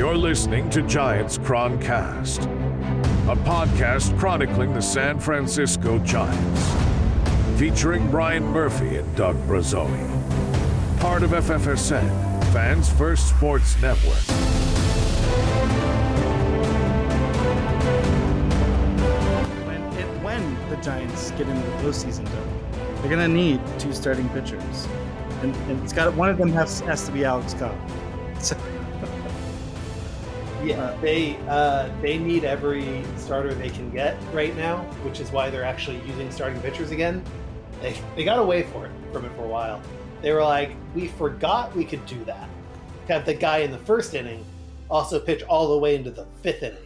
You're listening to Giants Chroncast, a podcast chronicling the San Francisco Giants, featuring Brian Murphy and Doug Bruzzone. Part of FFSN, Fans First Sports Network. when, it, when the Giants get into the postseason, though, they're gonna need two starting pitchers, and, and it's got one of them has has to be Alex Cobb. So, Yeah, they uh, they need every starter they can get right now, which is why they're actually using starting pitchers again. They they got away for it from it for a while. They were like, we forgot we could do that. Have the guy in the first inning also pitch all the way into the fifth inning.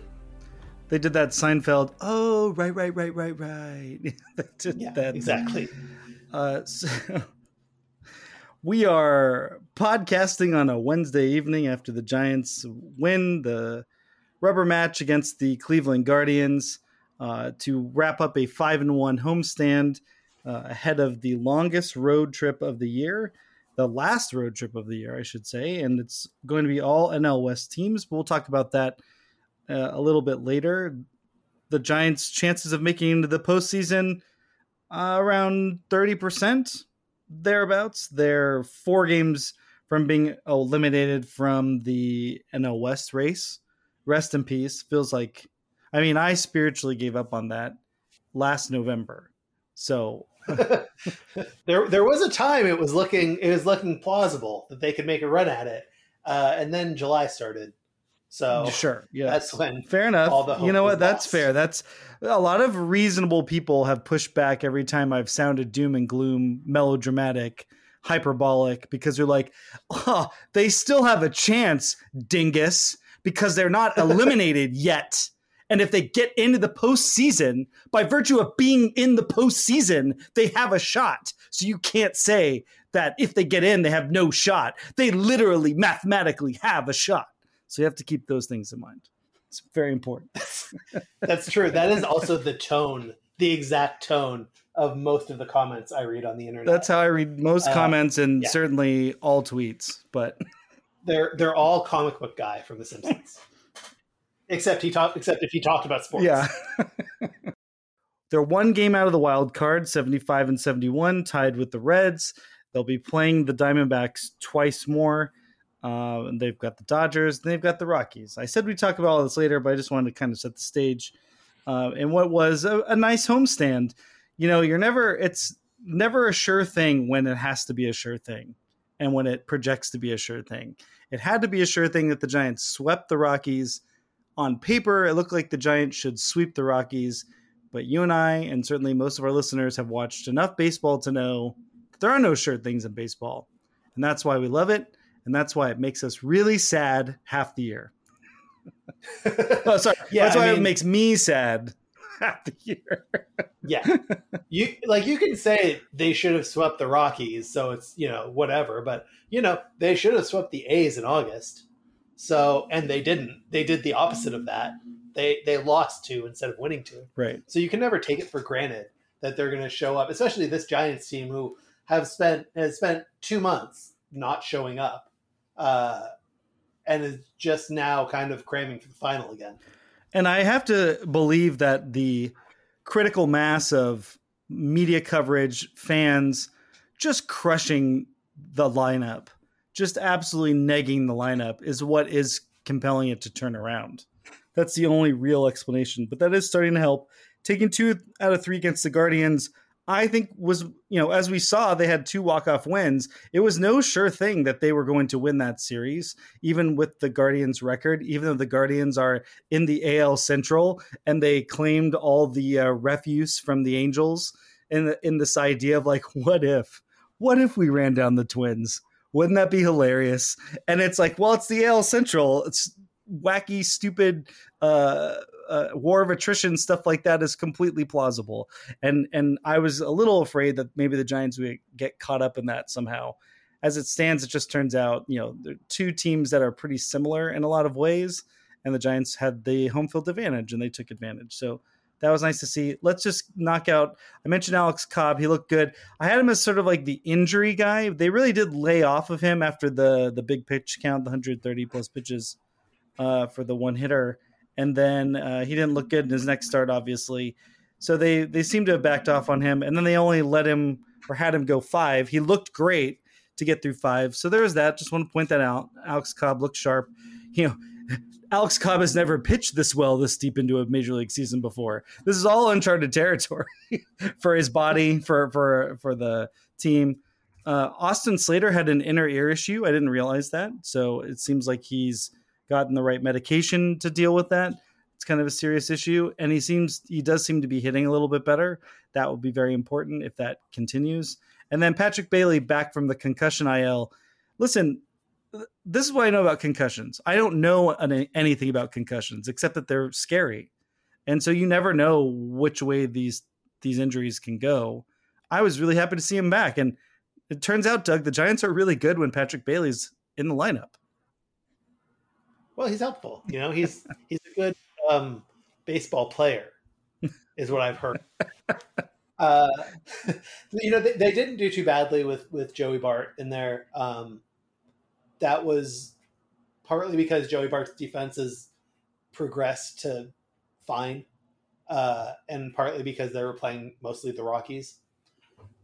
they did that Seinfeld. Oh, right, right, right, right, right. they did Yeah, that exactly. Uh, so we are podcasting on a Wednesday evening after the Giants win the rubber match against the Cleveland Guardians uh, to wrap up a five and one homestand uh, ahead of the longest road trip of the year, the last road trip of the year, I should say, and it's going to be all NL West teams. We'll talk about that uh, a little bit later. The Giants' chances of making into the postseason uh, around 30% thereabouts. They're four games from being eliminated from the NL West race. Rest in peace. Feels like, I mean, I spiritually gave up on that last November. So, there there was a time it was looking it was looking plausible that they could make a run at it, uh, and then July started. So sure. Yeah. that's when Fair enough. all the hope You know what? That's lost. fair. That's a lot of reasonable people have pushed back every time I've sounded doom and gloom, melodramatic, hyperbolic, because they're like, oh, they still have a chance, dingus, because they're not eliminated yet. And if they get into the postseason, by virtue of being in the postseason, they have a shot. So you can't say that if they get in, they have no shot. They literally, mathematically have a shot. So you have to keep those things in mind. It's very important. That's true. That is also the tone, the exact tone of most of the comments I read on the internet. That's how I read most Uh, comments and yeah. certainly all tweets. But they're they're all comic book guy from The Simpsons, except he talked. Except if he talked about sports. yeah. They're one game out of the wild card, 75 and 71, tied with the Reds. They'll be playing the Diamondbacks twice more. Uh, they've got the Dodgers they've got the Rockies. I said we'd talk about all this later, but I just wanted to kind of set the stage. Uh, and what was a, a nice homestand. You know, you're never, it's never a sure thing when it has to be a sure thing and when it projects to be a sure thing. It had to be a sure thing that the Giants swept the Rockies. On paper, it looked like the Giants should sweep the Rockies, but you and I, and certainly most of our listeners, have watched enough baseball to know there are no sure things in baseball. And that's why we love it. And that's why it makes us really sad half the year. Oh, sorry. Yeah, that's I why it makes me sad half the year. yeah. You like you can say they should have swept the Rockies, so it's you know whatever. But you know they should have swept the A's in August. So and they didn't. They did the opposite of that. They they lost two instead of winning two. right. So you can never take it for granted that they're going to show up, especially this Giants team who have spent has spent two months not showing up, uh, and is just now kind of cramming for the final again. And I have to believe that the critical mass of media coverage, fans just crushing the lineup, just absolutely negging the lineup is what is compelling it to turn around. That's the only real explanation, but that is starting to help. Taking two out of three against the Guardians, I think was, you know, as we saw, they had two walk-off wins. It was no sure thing that they were going to win that series, even with the Guardians record, even though the Guardians are in the AL Central and they claimed all the uh, refuse from the Angels in in this idea of like, what if, what if we ran down the Twins? Wouldn't that be hilarious? And it's like, well, it's the AL Central. It's wacky, stupid uh, uh, war of attrition stuff like that is completely plausible. And and I was a little afraid that maybe the Giants would get caught up in that somehow. As it stands, it just turns out you know they're two teams that are pretty similar in a lot of ways, and the Giants had the home field advantage and they took advantage. So that was nice to see. Let's just knock out. I mentioned Alex Cobb; he looked good. I had him as sort of like the injury guy. They really did lay off of him after the the big pitch count, the 130 plus pitches uh, for the one hitter, and then uh, he didn't look good in his next start, obviously. So they they seem to have backed off on him, and then they only let him or had him go five. He looked great to get through five, so there was that. Just want to point that out. Alex Cobb looked sharp. You know, Alex Cobb has never pitched this well this deep into a major league season before. This is all uncharted territory for his body, for for for the team. Uh, Austin Slater had an inner ear issue. I didn't realize that, so it seems like he's gotten the right medication to deal with that. It's kind of a serious issue, and he seems he does seem to be hitting a little bit better. That will be very important if that continues. And then Patrick Bailey back from the concussion IL. Listen, this is what I know about concussions. I don't know anything about concussions except that they're scary, and so you never know which way these these injuries can go. I was really happy to see him back, and it turns out, Doug, the Giants are really good when Patrick Bailey's in the lineup. Well, he's helpful. You know, he's he's a good um, baseball player, is what I've heard. uh, you know, they, they, didn't do too badly with with Joey Bart in there. Um, that was partly because Joey Bart's defense has progressed to fine, uh, and partly because they were playing mostly the Rockies.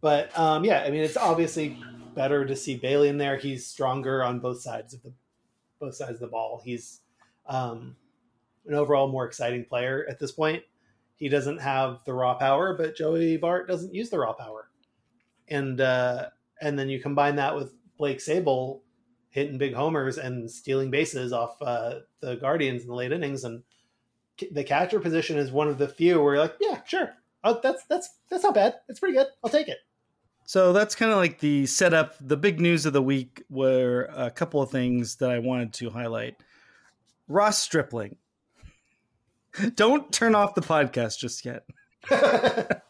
But um, yeah, I mean, it's obviously better to see Bailey in there. He's stronger on both sides of the both sides of the ball. He's um, an overall more exciting player at this point. He doesn't have the raw power, but Joey Bart doesn't use the raw power. And uh, and then you combine that with Blake Sabol hitting big homers and stealing bases off uh, the Guardians in the late innings, and the catcher position is one of the few where you're like, yeah, sure, oh, that's that's that's not bad. It's pretty good. I'll take it. So that's kind of like the setup. The big news of the week were a couple of things that I wanted to highlight. Ross Stripling. Don't turn off the podcast just yet.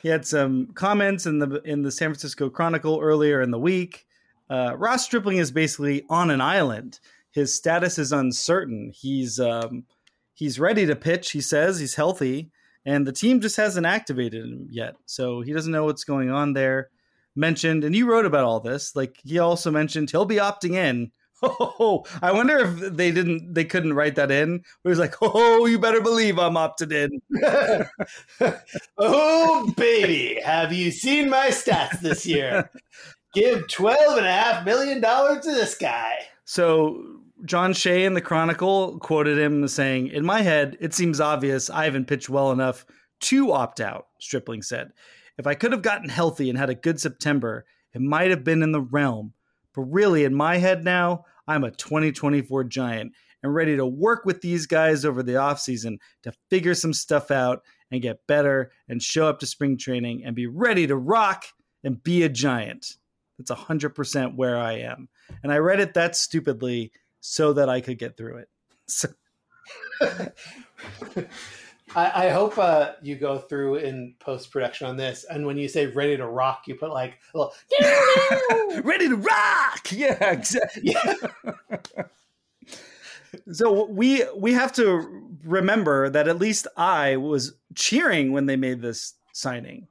he had some comments in the in the San Francisco Chronicle earlier in the week. Uh, Ross Stripling is basically on an island. His status is uncertain. He's um, he's ready to pitch. He says he's healthy and the team just hasn't activated him yet. So he doesn't know what's going on there. Mentioned, and you wrote about all this. Like he also mentioned he'll be opting in. Oh, I wonder if they didn't, they couldn't write that in. Where was like, oh, you better believe I'm opted in. oh, baby, have you seen my stats this year? Give twelve and a half million dollars to this guy. So John Shea in the Chronicle quoted him saying, In my head, it seems obvious I haven't pitched well enough to opt out, Stripling said. If I could have gotten healthy and had a good September, it might have been in the realm. But really, in my head now, I'm a 2024 Giant and ready to work with these guys over the offseason to figure some stuff out and get better and show up to spring training and be ready to rock and be a Giant. That's 100% where I am. And I read it that stupidly so that I could get through it. So. I, I, hope uh, you go through in post production on this, and when you say "ready to rock," you put like a little "ready to rock." Yeah, exactly. Yeah. so we we have to remember that at least I was cheering when they made this signing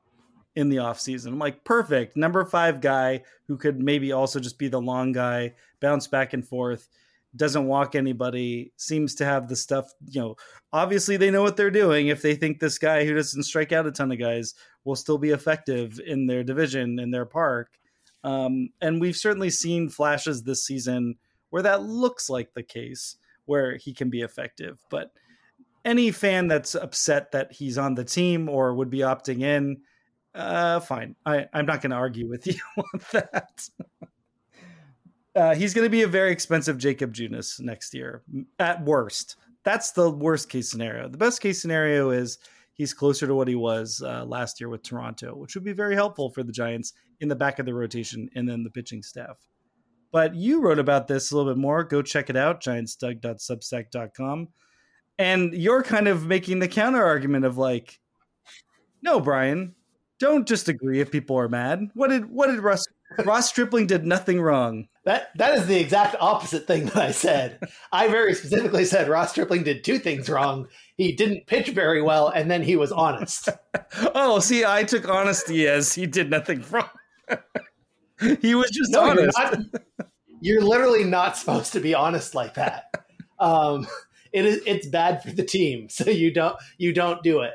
in the offseason. I'm like, perfect. Number five guy who could maybe also just be the long guy, bounce back and forth doesn't walk anybody, seems to have the stuff, you know, obviously they know what they're doing if they think this guy who doesn't strike out a ton of guys will still be effective in their division, in their park. Um, and we've certainly seen flashes this season where that looks like the case, where he can be effective. But any fan that's upset that he's on the team or would be opting in, uh, fine. I, I'm not going to argue with you on that. Uh, he's going to be a very expensive Jakob Junis next year, at worst. That's the worst case scenario. The best case scenario is he's closer to what he was uh, last year with Toronto, which would be very helpful for the Giants in the back of the rotation and then the pitching staff. But you wrote about this a little bit more. Go check it out, giantsdoug.substack.com. And you're kind of making the counter argument of like, no, Brian, don't just agree if people are mad. What did what did Russ Ross Stripling did nothing wrong. That that is the exact opposite thing that I said. I very specifically said Ross Stripling did two things wrong. He didn't pitch very well, and then he was honest. oh, see, I took honesty as he did nothing wrong. he was just no, honest. You're, not, you're literally not supposed to be honest like that. Um, it is it's bad for the team, so you don't you don't do it.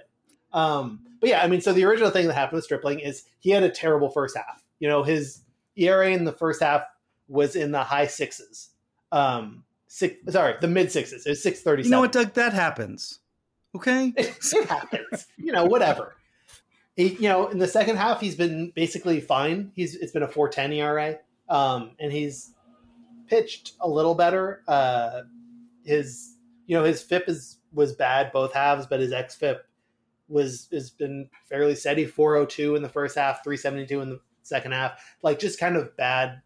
Um, but yeah, I mean, so the original thing that happened with Stripling is he had a terrible first half. You know, his ERA in the first half was in the high sixes. Um, six, sorry, the mid sixes. It was six thirty. You know what, Doug? That happens. Okay, it, happens. You know, whatever. He, you know, in the second half, he's been basically fine. He's it's been a four ten ERA, um, and he's pitched a little better. Uh, his you know his FIP is was bad both halves, but his xFIP was has been fairly steady 402 in the first half 372 in the second half like just kind of bad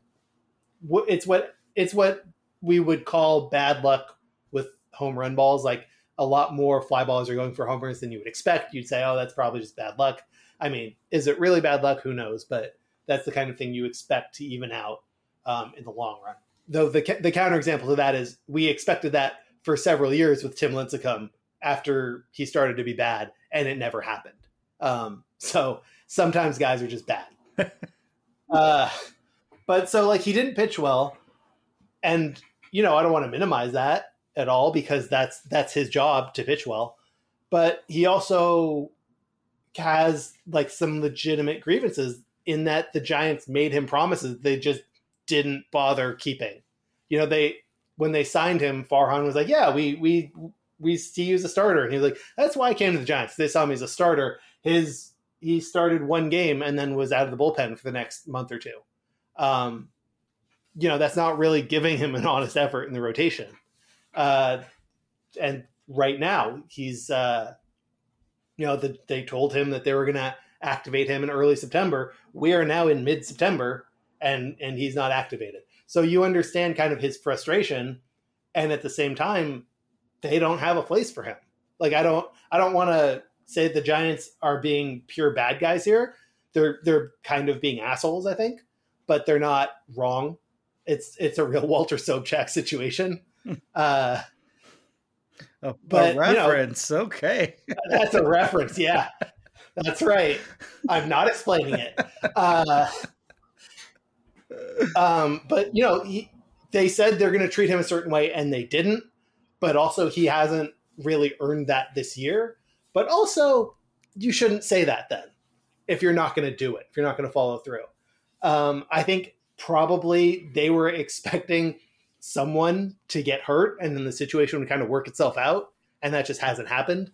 it's what it's what we would call bad luck with home run balls. Like a lot more fly balls are going for homers than you would expect. You'd say oh that's probably just bad luck. I mean is it really bad luck? Who knows? But that's the kind of thing you expect to even out um, in the long run. Though the, the counterexample to that is we expected that for several years with tim lincecum after he started to be bad and it never happened. Um, so sometimes guys are just bad. uh, but so like he didn't pitch well, and you know I don't want to minimize that at all because that's that's his job to pitch well. But he also has like some legitimate grievances in that the Giants made him promises they just didn't bother keeping. You know, they when they signed him, Farhan was like, "Yeah, we we we see you as a starter. And he was like, that's why I came to the Giants. They saw me as a starter. His he started one game and then was out of the bullpen for the next month or two. Um, you know, that's not really giving him an honest effort in the rotation. Uh, and right now, he's, uh, you know, the, they told him that they were going to activate him in early September. We are now in mid September and, and he's not activated. So you understand kind of his frustration. And at the same time, they don't have a place for him. Like I don't I don't want to say the Giants are being pure bad guys here. They're they're kind of being assholes, I think, but they're not wrong. It's it's a real Walter Sobchak situation. Uh, a, but, a reference, you know, okay. that's a reference, yeah. That's right. I'm not explaining it. Uh, um, but you know, he, they said they're going to treat him a certain way, and they didn't but also he hasn't really earned that this year. But also, you shouldn't say that then if you're not going to do it, if you're not going to follow through. Um, I think probably they were expecting someone to get hurt and then the situation would kind of work itself out. And that just hasn't happened.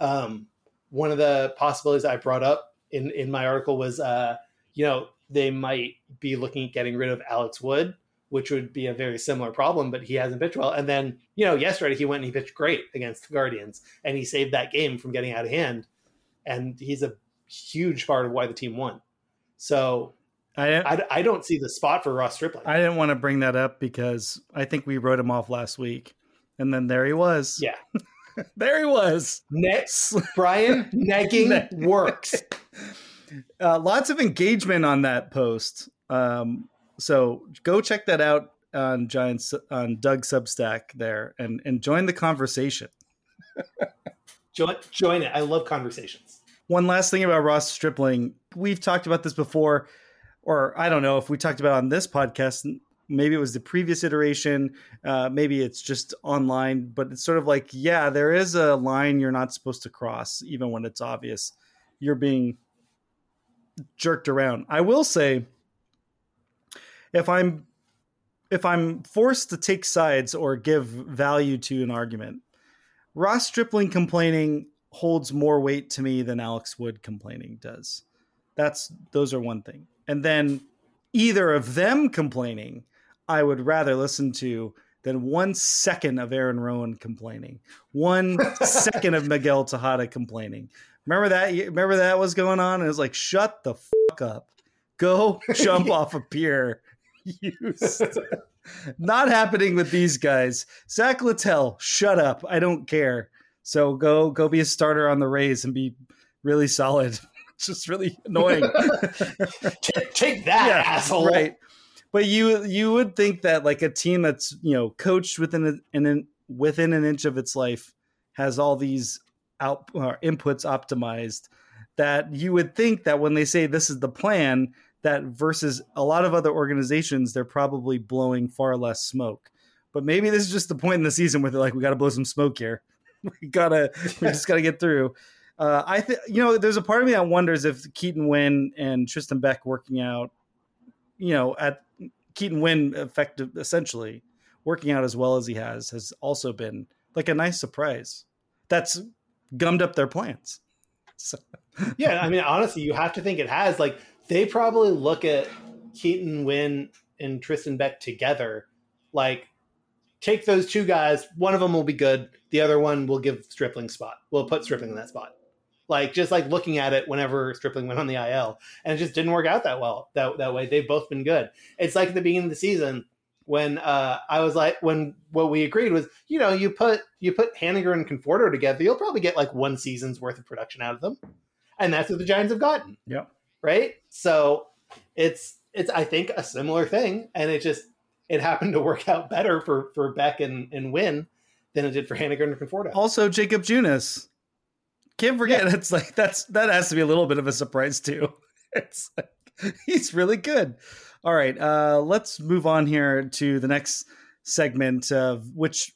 Um, one of the possibilities I brought up in, in my article was, uh, you know, they might be looking at getting rid of Alex Wood which would be a very similar problem, but he hasn't pitched well. And then, you know, yesterday he went and he pitched great against the Guardians and he saved that game from getting out of hand. And he's a huge part of why the team won. So I, I, I don't see the spot for Ross Stripling. I didn't want to bring that up because I think we wrote him off last week. And then there he was. Yeah. there he was. Next, Brian, negging works. Uh, lots of engagement on that post. Um, so go check that out on Giants on Doug Substack there and and join the conversation. join join it. I love conversations. One last thing about Ross Stripling. We've talked about this before, or I don't know if we talked about on this podcast. Maybe it was the previous iteration. Uh, maybe it's just online, but it's sort of like, yeah, there is a line you're not supposed to cross, even when it's obvious you're being jerked around. I will say if I'm if I'm forced to take sides or give value to an argument, Ross Stripling complaining holds more weight to me than Alex Wood complaining does. That's those are one thing. And then either of them complaining, I would rather listen to than one second of Aaron Rowand complaining, one second of Miguel Tejada complaining. Remember that? Remember that was going on? And it was like, shut the fuck up. Go jump off a pier used. Not happening with these guys. Zach Littell, shut up. I don't care. So go go be a starter on the Rays and be really solid. It's just really annoying. take, take, that, yeah, asshole. Right. But you you would think that like a team that's you know coached within an within an inch of its life has all these out uh, inputs optimized that you would think that when they say this is the plan that versus a lot of other organizations, they're probably blowing far less smoke. But maybe this is just the point in the season where they're like, we got to blow some smoke here. we gotta, we just got to get through. Uh, I think you know, there's a part of me that wonders if Keaton Winn and Tristan Beck working out, you know, at Keaton Winn effective essentially working out as well as he has has also been like a nice surprise. That's gummed up their plans. So. yeah, I mean, honestly, you have to think it has. Like they probably look at Keaton Winn and Tristan Beck together, like take those two guys. One of them will be good. The other one will give Stripling spot. We'll put Stripling in that spot. Like just like looking at it whenever Stripling went on the IL, and it just didn't work out that well. That that way, they've both been good. It's like at the beginning of the season when uh, I was like, when what we agreed was, you know, you put you put Haniger and Conforto together, you'll probably get like one season's worth of production out of them, and that's what the Giants have gotten. Yeah. Right. So it's it's I think a similar thing, and it just it happened to work out better for for Beck and and Winn than it did for Haniger and Conforto. Also, Jakob Junis. Can't forget, yeah. it's like that's that has to be a little bit of a surprise too. It's like he's really good. All right, uh, let's move on here to the next segment of which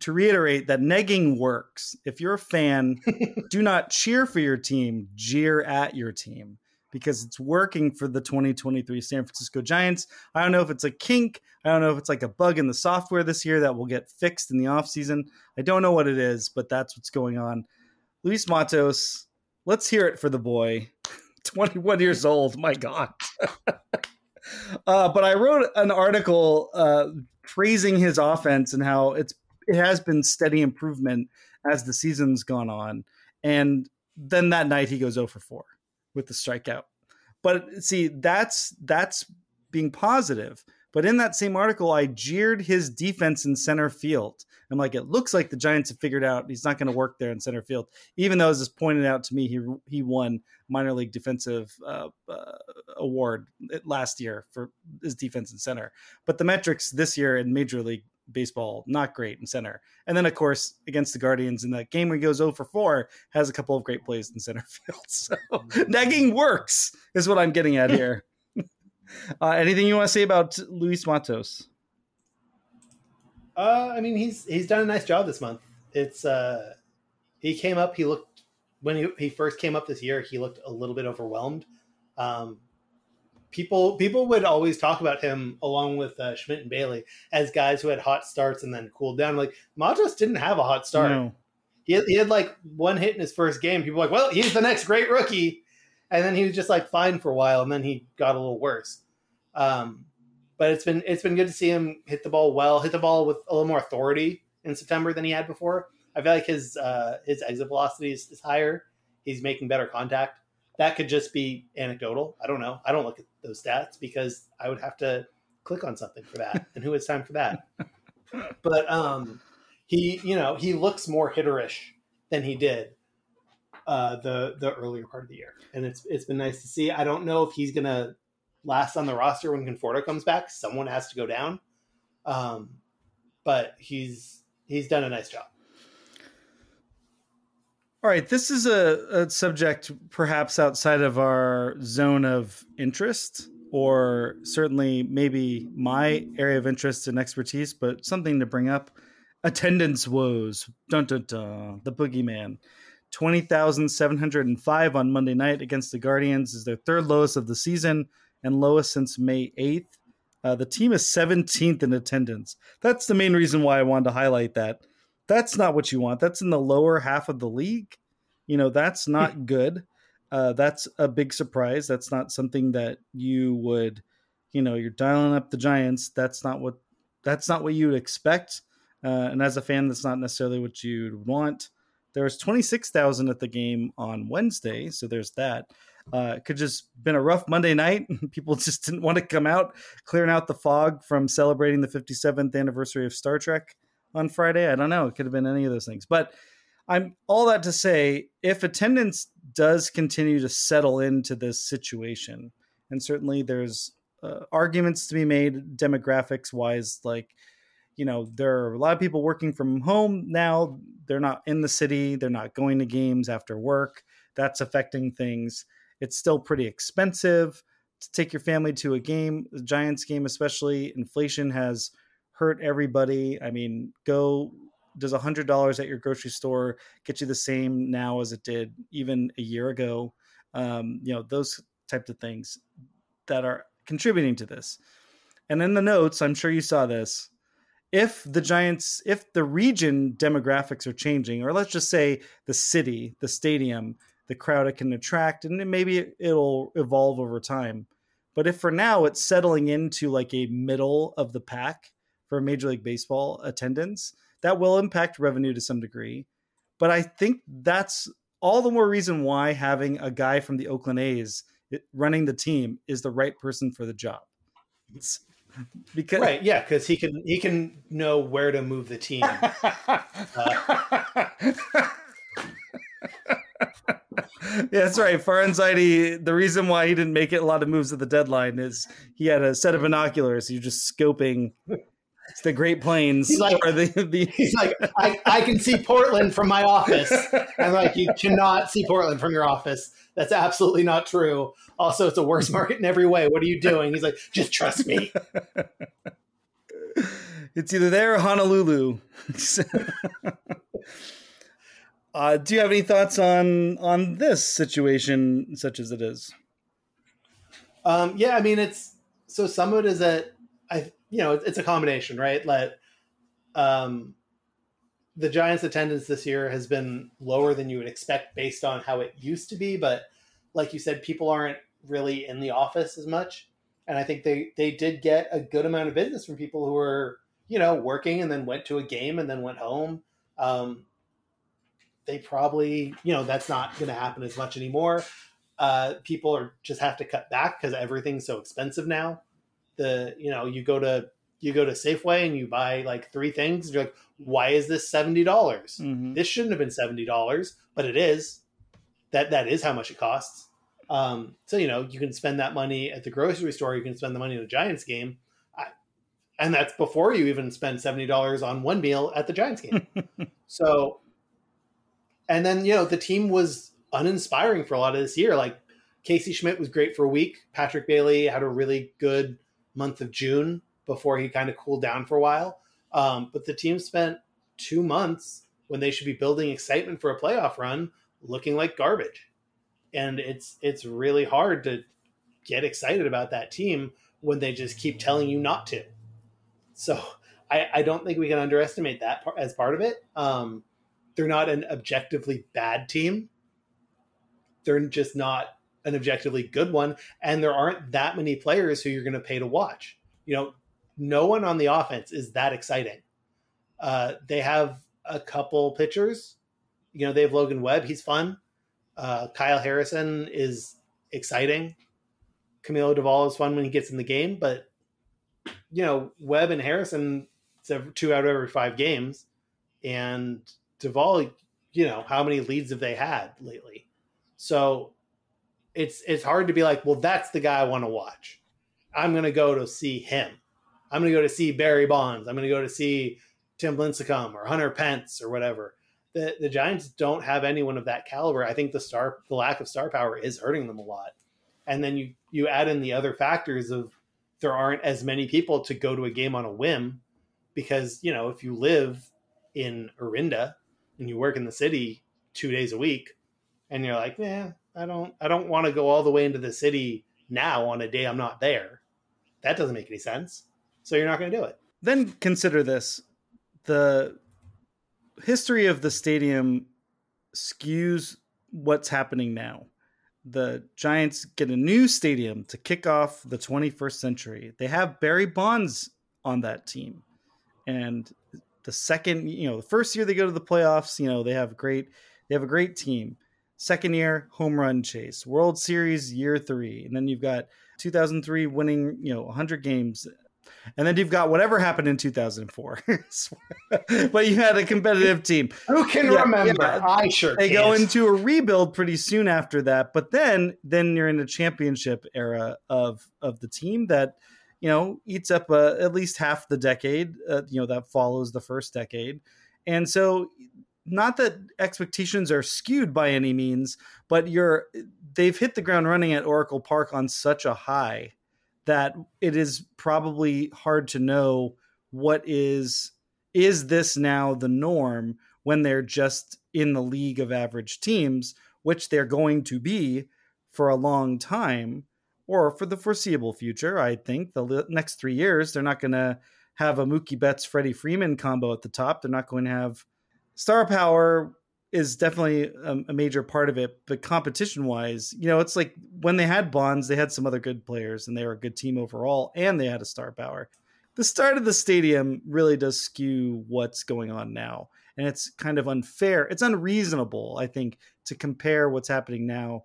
to reiterate that negging works. If you're a fan, do not cheer for your team, jeer at your team because it's working for the 2023 San Francisco Giants. I don't know if it's a kink. I don't know if it's like a bug in the software this year that will get fixed in the offseason. I don't know what it is, but that's what's going on. Luis Matos, let's hear it for the boy. 21 years old. My God. uh, but I wrote an article uh, praising his offense and how it's it has been steady improvement as the season's gone on. And then that night he goes 0 for 4 with the strikeout. But see, that's that's being positive. But in that same article, I jeered his defense in center field. I'm like, it looks like the Giants have figured out he's not going to work there in center field, even though, as is pointed out to me, he he won minor league defensive uh, uh, award last year for his defense in center. But the metrics this year in Major League Baseball not great in center. And then, of course, against the Guardians in that game where he goes 0 for 4, has a couple of great plays in center field. So nagging works, is what I'm getting at here. uh, anything you want to say about Luis Matos? Uh, I mean, he's he's done a nice job this month. It's uh, he came up. He looked when he, he first came up this year. He looked a little bit overwhelmed. Um, people people would always talk about him along with uh, Schmidt and Bailey as guys who had hot starts and then cooled down. Like Matos didn't have a hot start. No. He had, he had like one hit in his first game. People were like, well, he's the next great rookie, and then he was just like fine for a while, and then he got a little worse. Um, but it's been it's been good to see him hit the ball well, hit the ball with a little more authority in September than he had before. I feel like his uh, his exit velocity is, is higher. He's making better contact. That could just be anecdotal. I don't know. I don't look at those stats because I would have to click on something for that, and who has time for that? but um, he, you know, he looks more hitterish than he did uh, the the earlier part of the year, and it's it's been nice to see. I don't know if he's gonna last on the roster when Conforto comes back. Someone has to go down. Um, but he's he's done a nice job. All right, this is a, a subject perhaps outside of our zone of interest, or certainly maybe my area of interest and expertise, but something to bring up. Attendance woes. Dun dun dun. The boogeyman. 20,705 on Monday night against the Guardians is their third lowest of the season and lowest since May 8th. Uh, the team is 17th in attendance. That's the main reason why I wanted to highlight that. That's not what you want. That's in the lower half of the league. You know, that's not good. Uh, that's a big surprise. That's not something that you would, you know, you're dialing up the Giants. That's not what that's not what you would expect. Uh, and as a fan, that's not necessarily what you'd want. There was 26,000 at the game on Wednesday, so there's that. Uh, it could just been a rough Monday night. People just didn't want to come out, clearing out the fog from celebrating the 57th anniversary of Star Trek on Friday. I don't know. It could have been any of those things. But I'm all that to say, if attendance does continue to settle into this situation, and certainly there's uh, arguments to be made demographics wise, like you know there are a lot of people working from home now they're not in the city they're not going to games after work that's affecting things it's still pretty expensive to take your family to a game, the Giants game especially. Inflation has hurt everybody. I mean, go does a hundred dollars at your grocery store get you the same now as it did even a year ago? Um, you know, those types of things that are contributing to this. And in the notes, I'm sure you saw this. If the Giants, if the region demographics are changing, or let's just say the city, the stadium, the crowd it can attract, and maybe it'll evolve over time. But if for now it's settling into like a middle of the pack for Major League Baseball attendance, that will impact revenue to some degree. But I think that's all the more reason why having a guy from the Oakland A's running the team is the right person for the job. It's, because right, yeah, because he can he can know where to move the team. uh, yeah, that's right. Farhan Zaidi, the reason why he didn't make it a lot of moves at the deadline is he had a set of binoculars. You're just scoping the Great Plains. He's like, the, the... he's like I, I can see Portland from my office. I'm like, you cannot see Portland from your office. That's absolutely not true. Also, it's a worse market in every way. What are you doing? He's like, just trust me. it's either there or Honolulu. uh, do you have any thoughts on on this situation, such as it is? Um, yeah, I mean, it's so some of it is that I, you know, it's a combination, right? Like, um, the Giants' attendance this year has been lower than you would expect based on how it used to be. But like you said, people aren't really in the office as much, and I think they they did get a good amount of business from people who were you know working and then went to a game and then went home. Um, they probably you know that's not going to happen as much anymore. Uh, people are just have to cut back because everything's so expensive now. The you know you go to you go to Safeway and you buy like three things. you're like, why is this seventy dollars? Mm-hmm. This shouldn't have been seventy dollars, but it is. That that is how much it costs. Um, so you know you can spend that money at the grocery store. You can spend the money in a Giants game, I, and that's before you even spend seventy dollars on one meal at the Giants game. so, and then you know the team was uninspiring for a lot of this year. Like Casey Schmidt was great for a week. Patrick Bailey had a really good month of June before he kind of cooled down for a while. Um, but the team spent two months when they should be building excitement for a playoff run, looking like garbage. And it's it's really hard to get excited about that team when they just keep telling you not to. So I, I don't think we can underestimate that part, as part of it. Um, they're not an objectively bad team. They're just not an objectively good one, and there aren't that many players who you're going to pay to watch. You know, no one on the offense is that exciting. Uh, they have a couple pitchers. You know, they have Logan Webb. He's fun. Uh, Kyle Harrison is exciting. Camilo Doval is fun when he gets in the game, but you know, Webb and Harrison two out of every five games, and Doval, you know, how many leads have they had lately? So it's it's hard to be like, well, that's the guy I want to watch. I'm to go to see him. I'm to go to see Barry Bonds. I'm to go to see Tim Lincecum or Hunter Pence or whatever. The the Giants don't have anyone of that caliber. I think the star the lack of star power is hurting them a lot. And then you you add in the other factors of there aren't as many people to go to a game on a whim because, you know, if you live in Orinda and you work in the city 2 days a week and you're like, "Yeah, I don't I don't want to go all the way into the city now on a day I'm not there." That doesn't make any sense so you're not going to do it. Then consider this: the history of the stadium skews what's happening now. The Giants get a new stadium to kick off the 21st century. They have Barry Bonds on that team, and the second, you know, the first year they go to the playoffs, you know, they have great, they have a great team. Second year, home run chase, World Series year three, and then you've got 2003 winning, you know, 100 games and then you've got whatever happened in 2004. but you had a competitive team. Who can yeah, remember? Yeah. I sure. They can't. go into a rebuild pretty soon after that, but then then you're in a championship era of of the team that you know eats up uh, at least half the decade. Uh, you know that follows the first decade, and so not that expectations are skewed by any means, but you're they've hit the ground running at Oracle Park on such a high that it is probably hard to know what is is this now the norm when they're just in the league of average teams, which they're going to be for a long time or for the foreseeable future. I think the next three years, they're not going to have a Mookie Betts, Freddie Freeman combo at the top. They're not going to have star power is definitely a, a major part of it. But competition wise, you know, it's like when they had Bonds, they had some other good players and they were a good team overall, and they had a star power. The start of the stadium really does skew what's going on now. And it's kind of unfair. It's unreasonable, I think, to compare what's happening now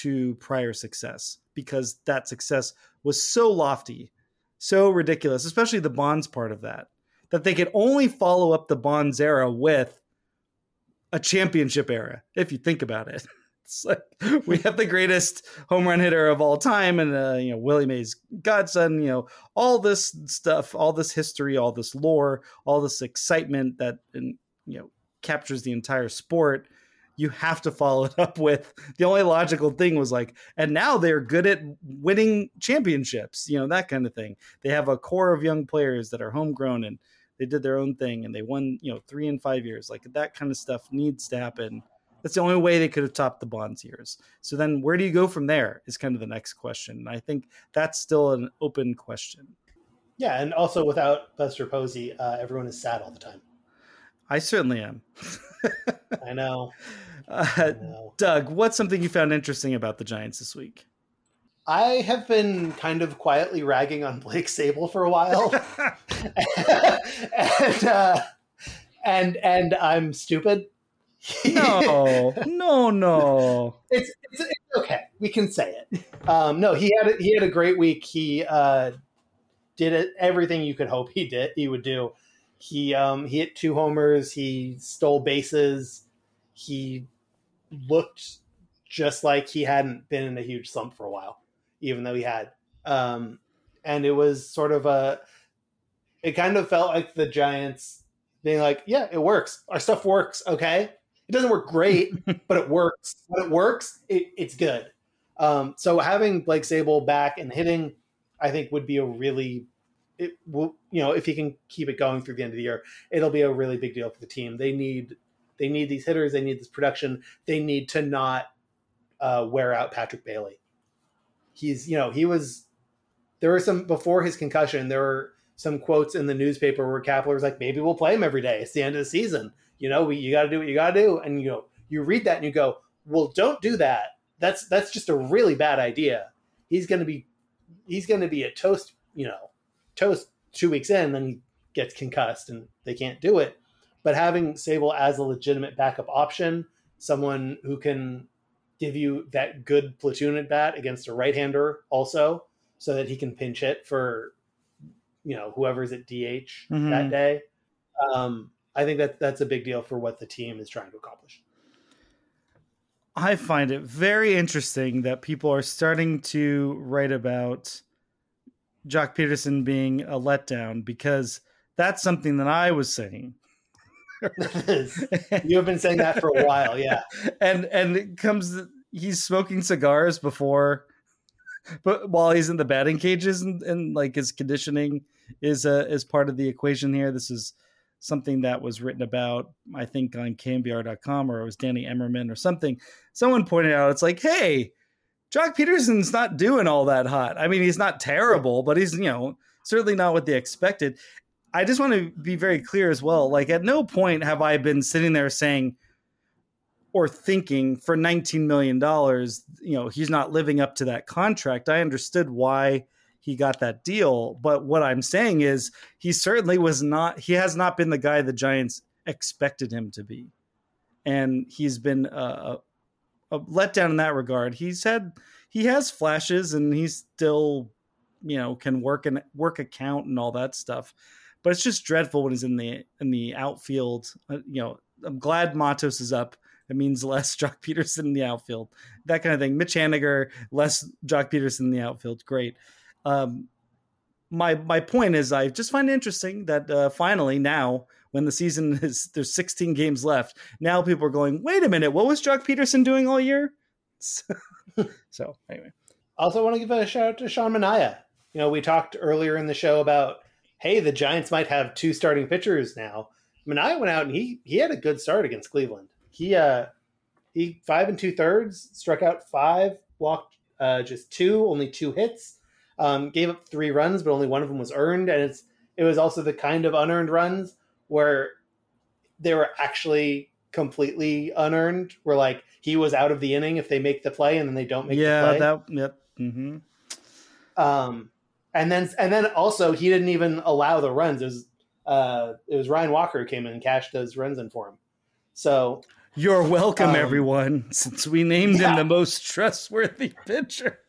to prior success because that success was so lofty, so ridiculous, especially the Bonds part of that, that they could only follow up the Bonds era with a championship era, if you think about it. It's like we have the greatest home run hitter of all time, and uh, you know Willie Mays godson. You know all this stuff, all this history, all this lore, all this excitement that you know captures the entire sport you have to follow it up with the only logical thing was like and now they're good at winning championships you know that kind of thing they have a core of young players that are homegrown and they did their own thing and they won you know three and five years. Like that kind of stuff needs to happen. That's the only way they could have topped the bonds years. So then where do you go from there is kind of the next question. And i think that's still an open question. Yeah and also without buster posey uh, everyone is sad all the time. I certainly am. I know. Uh, Doug, what's something you found interesting about the Giants this week? I have been kind of quietly ragging on Blake Sabol for a while, and uh, and and I'm stupid. no, no, no. It's, it's, it's okay. We can say it. Um, no, he had a, he had a great week. He uh, did it, everything you could hope he did. He would do. He um, he hit two homers. He stole bases. He looked just like he hadn't been in a huge slump for a while, even though he had. Um, and it was sort of a. It kind of felt like the Giants being like, "Yeah, it works. Our stuff works. Okay, it doesn't work great, but it works. When it works, it, it's good." Um, so having Blake Sabol back and hitting, I think, would be a really it will you know if he can keep it going through the end of the year it'll be a really big deal for the team they need they need these hitters they need this production they need to not uh, wear out patrick bailey he's you know he was there were some before his concussion there were some quotes in the newspaper where Kapler was like maybe we'll play him every day. It's the end of the season. You know we, you got to do what you got to do. And you know you read that and you go well don't do that. That's that's just a really bad idea. He's going to be he's going to be a toast you know toast two weeks in, then he gets concussed and they can't do it. But having Sabol as a legitimate backup option, someone who can give you that good platoon at bat against a right hander also, so that he can pinch hit for you know whoever's at DH mm-hmm. that day. Um, I think that that's a big deal for what the team is trying to accomplish. I find it very interesting that people are starting to write about Joc Pederson being a letdown because that's something that I was saying. you have been saying that for a while, yeah. And and it comes he's smoking cigars before but while he's in the batting cages and, and like his conditioning is uh, is part of the equation here. This is something that was written about, I think, on KNBR.com or it was Danny Emerman or something. Someone pointed out it's like, hey, Joc Pederson's not doing all that hot. I mean, he's not terrible, but he's, you know, certainly not what they expected. I just want to be very clear as well. Like, at no point have I been sitting there saying or thinking for $19 million, you know, he's not living up to that contract. I understood why he got that deal. But what I'm saying is he certainly was not, he has not been the guy the Giants expected him to be. And he's been a, a letdown in that regard. He's had he has flashes and he's still you know can work and work account and all that stuff. But it's just dreadful when he's in the in the outfield. Uh, you know, I'm glad Matos is up. It means less Joc Pederson in the outfield, that kind of thing. Mitch Haniger, less Joc Pederson in the outfield. Great. Um, my my point is, I just find it interesting that uh, finally now when the season is there's 16 games left. Now people are going, wait a minute, what was Joc Pederson doing all year? so anyway. Also want to give a shout out to Sean Manaea. You know, we talked earlier in the show about hey, the Giants might have two starting pitchers now. Manaea went out and he he had a good start against Cleveland. He uh he five and two thirds, struck out five, walked uh, just two, only two hits, um, gave up three runs, but only one of them was earned, and it's it was also the kind of unearned runs where they were actually completely unearned. Where like he was out of the inning if they make the play and then they don't make yeah, the play. that yep. Mm-hmm. Um, and then and then also he didn't even allow the runs. It was uh, it was Ryan Walker who came in and cashed those runs in for him. So You're welcome, Um, everyone, since we named yeah. him the most trustworthy pitcher.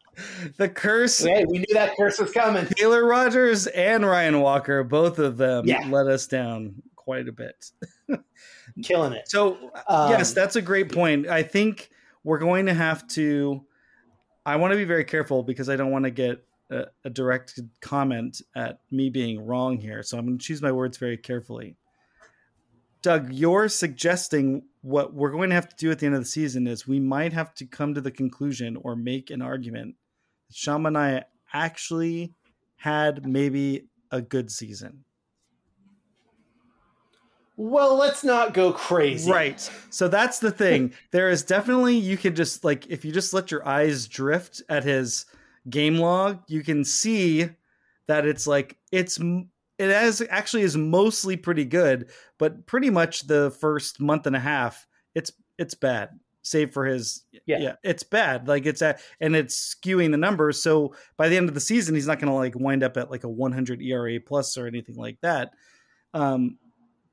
the curse hey, we knew that curse was coming. Taylor Rogers and Ryan Walker, both of them Yeah. let us down quite a bit. Killing it. So, Um, yes, that's a great point. I think we're going to have to. I want to be very careful because I don't want to get a, a direct comment at me being wrong here. So I'm going to choose my words very carefully. Doug, you're suggesting what we're going to have to do at the end of the season is we might have to come to the conclusion or make an argument that Sean Manaea actually had maybe a good season. Well, let's not go crazy. Right. So that's the thing. there is definitely you can just like if you just let your eyes drift at his game log, you can see that it's like it's it has actually is mostly pretty good, but pretty much the first month and a half, it's it's bad. Save for his Yeah. it's bad. Like it's at and it's skewing the numbers. So by the end of the season, he's not going to like wind up at like a 100 ERA plus or anything like that. Um,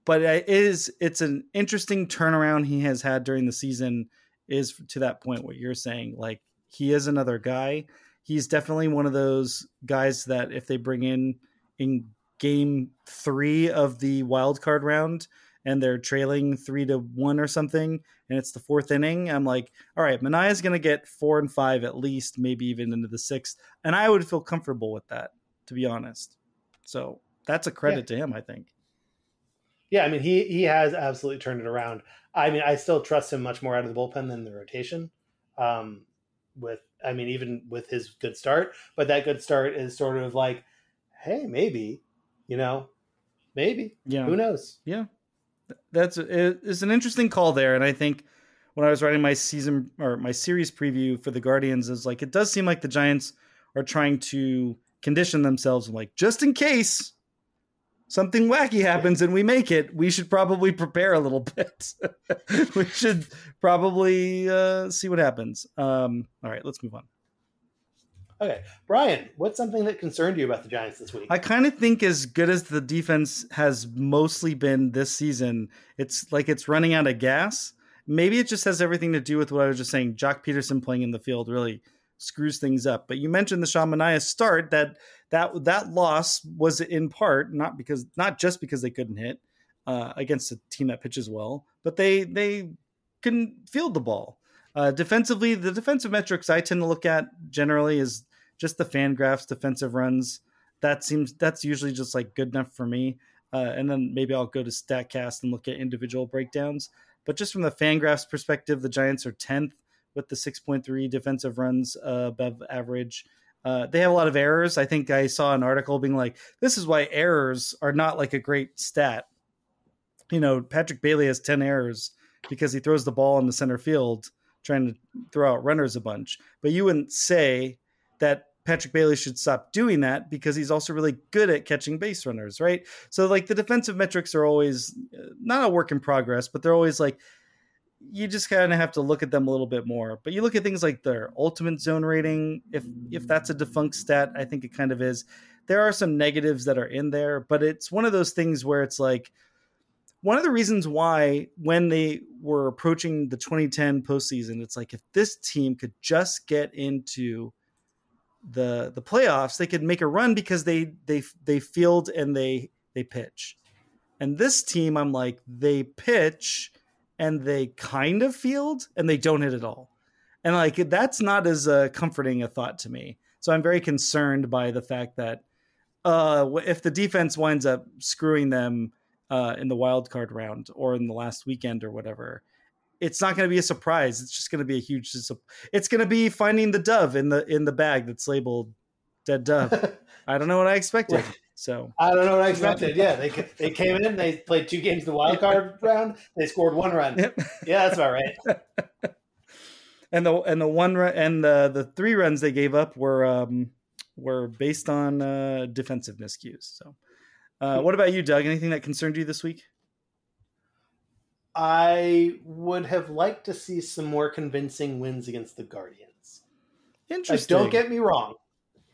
but it is it's an interesting turnaround he has had during the season is to that point what you're saying like he is another guy he's definitely one of those guys that if they bring in in game three of the wild card round and they're trailing three to one or something and it's the fourth inning i'm like all right Manaea's going to get four and five at least maybe even into the sixth and i would feel comfortable with that to be honest so that's a credit to him i think Yeah, I mean he he has absolutely turned it around. I mean, I still trust him much more out of the bullpen than the rotation. Um, with I mean, even with his good start, but that good start is sort of like, hey, maybe, you know, maybe. yeah Who knows? Yeah, that's it's an interesting call there and i think when i was writing my season or my series preview for the guardians is like it does seem like the giants are trying to condition themselves like just in case something wacky happens and we make it we should probably prepare a little bit we should probably uh, see what happens um, all right let's move on Okay, Brian, what's something that concerned you about the Giants this week? I kind of think as good as the defense has mostly been this season, it's like it's running out of gas. Maybe it just has everything to do with what I was just saying. Joc Pederson playing in the field really screws things up. But you mentioned the Sean Manaea start that that that loss was in part not because not just because they couldn't hit uh, against a team that pitches well, but they they couldn't field the ball. Uh, defensively, the defensive metrics I tend to look at generally is just the FanGraphs, defensive runs. That seems that's usually just like good enough for me. Uh, and then maybe I'll go to Statcast and look at individual breakdowns. But just from the FanGraphs perspective, the Giants are 10th with the 6.3 defensive runs uh, above average. Uh, they have a lot of errors. I think I saw an article being like, this is why errors are not like a great stat. You know, Patrick Bailey has 10 errors because he throws the ball in the center field trying to throw out runners a bunch. But you wouldn't say that Patrick Bailey should stop doing that because he's also really good at catching base runners, right? So like the defensive metrics are always uh, not a work in progress, but they're always like you just kind of have to look at them a little bit more. But you look at things like their ultimate zone rating, if if that's a defunct stat, I think it kind of is. There are some negatives that are in there, but it's one of those things where it's like one of the reasons why when they were approaching the 2010 postseason, it's like if this team could just get into the the playoffs, they could make a run because they they they field and they they pitch. And this team, I'm like, they pitch and they kind of field and they don't hit at all. And like that's not as uh, comforting a thought to me. So I'm very concerned by the fact that uh, if the defense winds up screwing them uh, in the wild card round or in the last weekend or whatever, it's not going to be a surprise. It's just going to be a huge. It's going to be finding the dove in the in the bag that's labeled dead dove. I don't know what I expected. So I don't know what I expected. Yeah, they they came in, they played two games the wild card round, they scored one run. Yep. Yeah, that's about right. and the and the one run and the the three runs they gave up were um were based on uh defensive miscues. So uh what about you, Doug? Anything that concerned you this week? I would have liked to see some more convincing wins against the Guardians. Like, Interesting. don't get me wrong.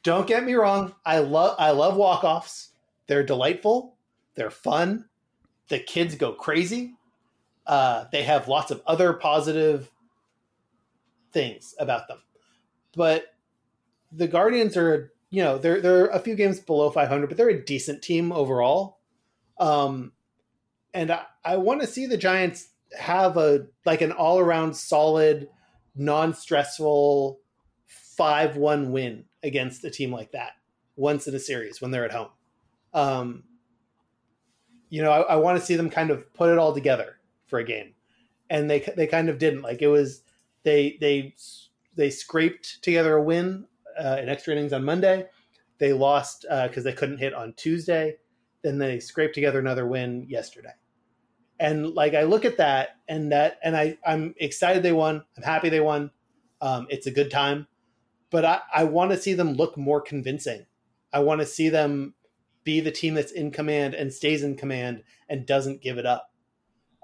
Don't get me wrong. I love I love walk-offs. They're delightful. They're fun. The kids go crazy. Uh, they have lots of other positive things about them. But the Guardians are, you know, they're they're a few games below 500, but they're a decent team overall. Um, and I, I want to see the Giants have a like an all around solid, non stressful five one win against a team like that once in a series when they're at home. Um, you know, I, I want to see them kind of put it all together for a game, and they they kind of didn't. Like it was they they they scraped together a win uh, in extra innings on Monday. They lost because they couldn't hit on Tuesday. Then they scraped together another win yesterday. And like I look at that and that and I I'm excited they won. I'm happy they won. Um, it's a good time, but I I want to see them look more convincing. I want to see them be the team that's in command and stays in command and doesn't give it up.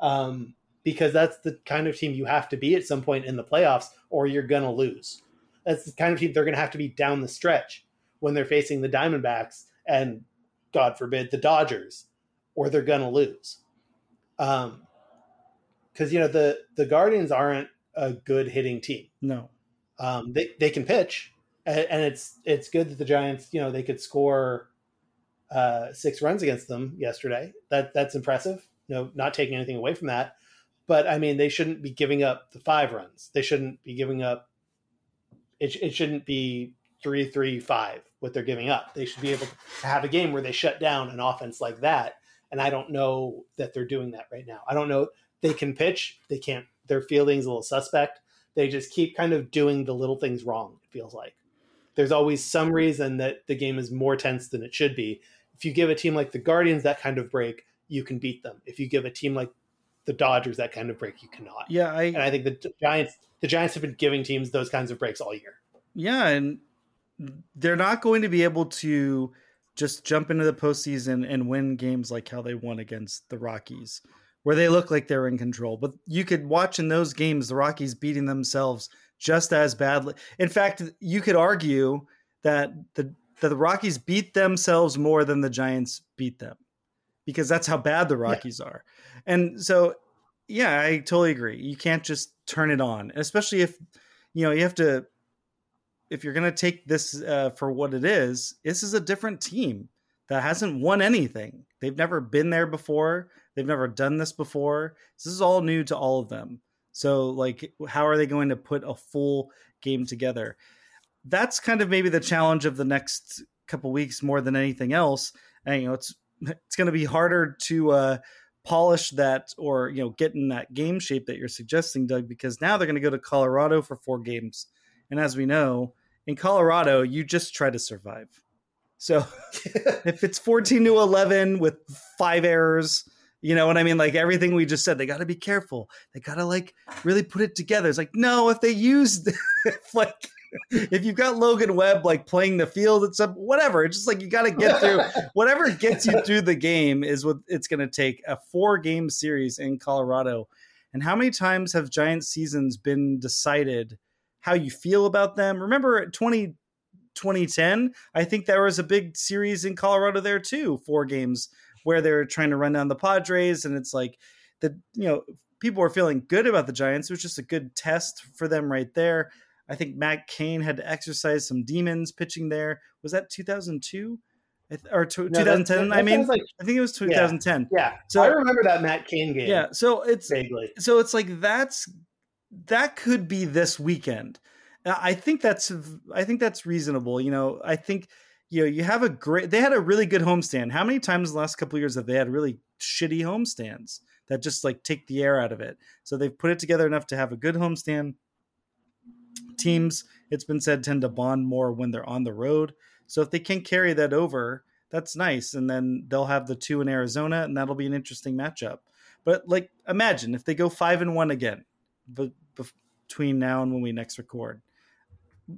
Um, because that's the kind of team you have to be at some point in the playoffs, or you're gonna lose. That's the kind of team they're gonna have to be down the stretch when they're facing the Diamondbacks and God forbid the Dodgers, or they're gonna lose. Um, because you know the the Guardians aren't a good hitting team. No. Um, they they can pitch, and, and it's it's good that the Giants you know they could score uh, six runs against them yesterday. That that's impressive. You know, not taking anything away from that, but I mean they shouldn't be giving up the five runs. They shouldn't be giving up. It it shouldn't be three three five what they're giving up. They should be able to have a game where they shut down an offense like that. And I don't know that they're doing that right now. I don't know they can pitch. They can't. Their fielding's a little suspect. They just keep kind of doing the little things wrong. It feels like there's always some reason that the game is more tense than it should be. If you give a team like the Guardians that kind of break, you can beat them. If you give a team like the Dodgers that kind of break, you cannot. Yeah, I And I think the Giants, the Giants have been giving teams those kinds of breaks all year. yeah, and they're not going to be able to just jump into the postseason and win games like how they won against the Rockies, where they look like they're in control. But you could watch in those games the Rockies beating themselves just as badly. In fact, you could argue that the that the Rockies beat themselves more than the Giants beat them because that's how bad the Rockies are. And so, yeah, I totally agree. You can't just turn it on, especially if you know you have to. If you're going to take this uh, for what it is, this is a different team that hasn't won anything. They've never been there before. They've never done this before. This is all new to all of them. So, like, how are they going to put a full game together? That's kind of maybe the challenge of the next couple weeks more than anything else. And you know, it's it's going to be harder to uh, polish that or you know get in that game shape that you're suggesting, Doug, because now they're going to go to Colorado for four games, and as we know, in Colorado, you just try to survive. So if it's 14 to 11 with five errors, you know what I mean? Like everything we just said, they got to be careful. They got to like really put it together. It's like, no, if they used, if like, if you've got Logan Webb like playing the field, it's up, whatever. It's just like you got to get through whatever gets you through the game is what it's going to take. A four game series in Colorado. And how many times have Giants seasons been decided how you feel about them? Remember 20, 2010, I think there was a big series in Colorado there too, four games where they're trying to run down the Padres, and it's like the you know people were feeling good about the Giants. It was just a good test for them right there. I think Matt Cain had to exercise some demons pitching there. Was that 2002 or t- No, 2010? that- that I mean, like- I think it was 2010. yeah. So- I remember that Matt Cain game. Yeah, so it's vaguely. so it's like that's that could be this weekend. I think that's I think that's reasonable. You know, I think you know you have a great. They had a really good homestand. How many times in the last couple years have they had really shitty homestands that just like take the air out of it? So they've put it together enough to have a good homestand. Teams, it's been said, tend to bond more when they're on the road. So if they can carry that over, That's nice. And then they'll have the two in Arizona, and that'll be an interesting matchup. But like, imagine if they go five and one again, between now and when we next record,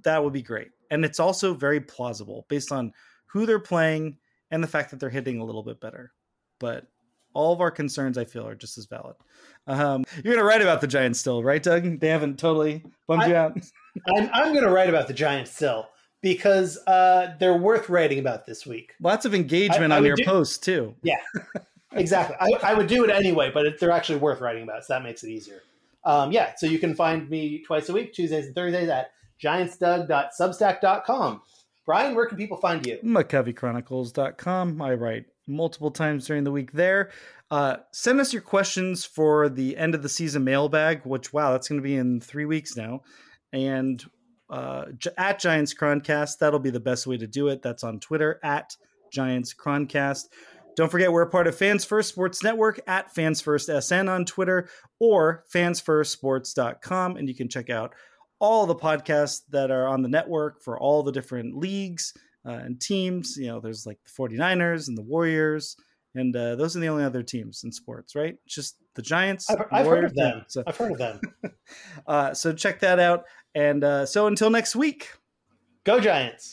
that would be great. And it's also very plausible based on who they're playing and the fact that they're hitting a little bit better. But all of our concerns, I feel, are just as valid. Um, you're going to write about the Giants still, right, Doug? They haven't totally bummed I, you out. I'm, I'm going to write about the Giants still because uh, they're worth writing about this week. Lots of engagement I, on your do, post too. Yeah, exactly. I, I, would do it anyway, but it, they're actually worth writing about, so that makes it easier. Um, yeah, so you can find me twice a week, Tuesdays and Thursdays at giantsdoug.substack.com. Brian, where can people find you? McCoveyChronicles.com. I write multiple times during the week there. Uh, send us your questions for the end of the season mailbag, which, wow, that's going to be in three weeks now. And uh, at Giants Chroncast, that'll be the best way to do it. That's on Twitter at Giants Chroncast. Don't forget, we're a part of Fans First Sports Network at Fans First SN on Twitter or fansfirstsports.com. And you can check out all the podcasts that are on the network for all the different leagues uh, and teams. You know, there's like the 49ers and the Warriors, and uh, those are the only other teams in sports, right? Just the Giants. I've, I've heard of them. So, I've heard of them. uh, so check that out. And uh, so until next week, go Giants.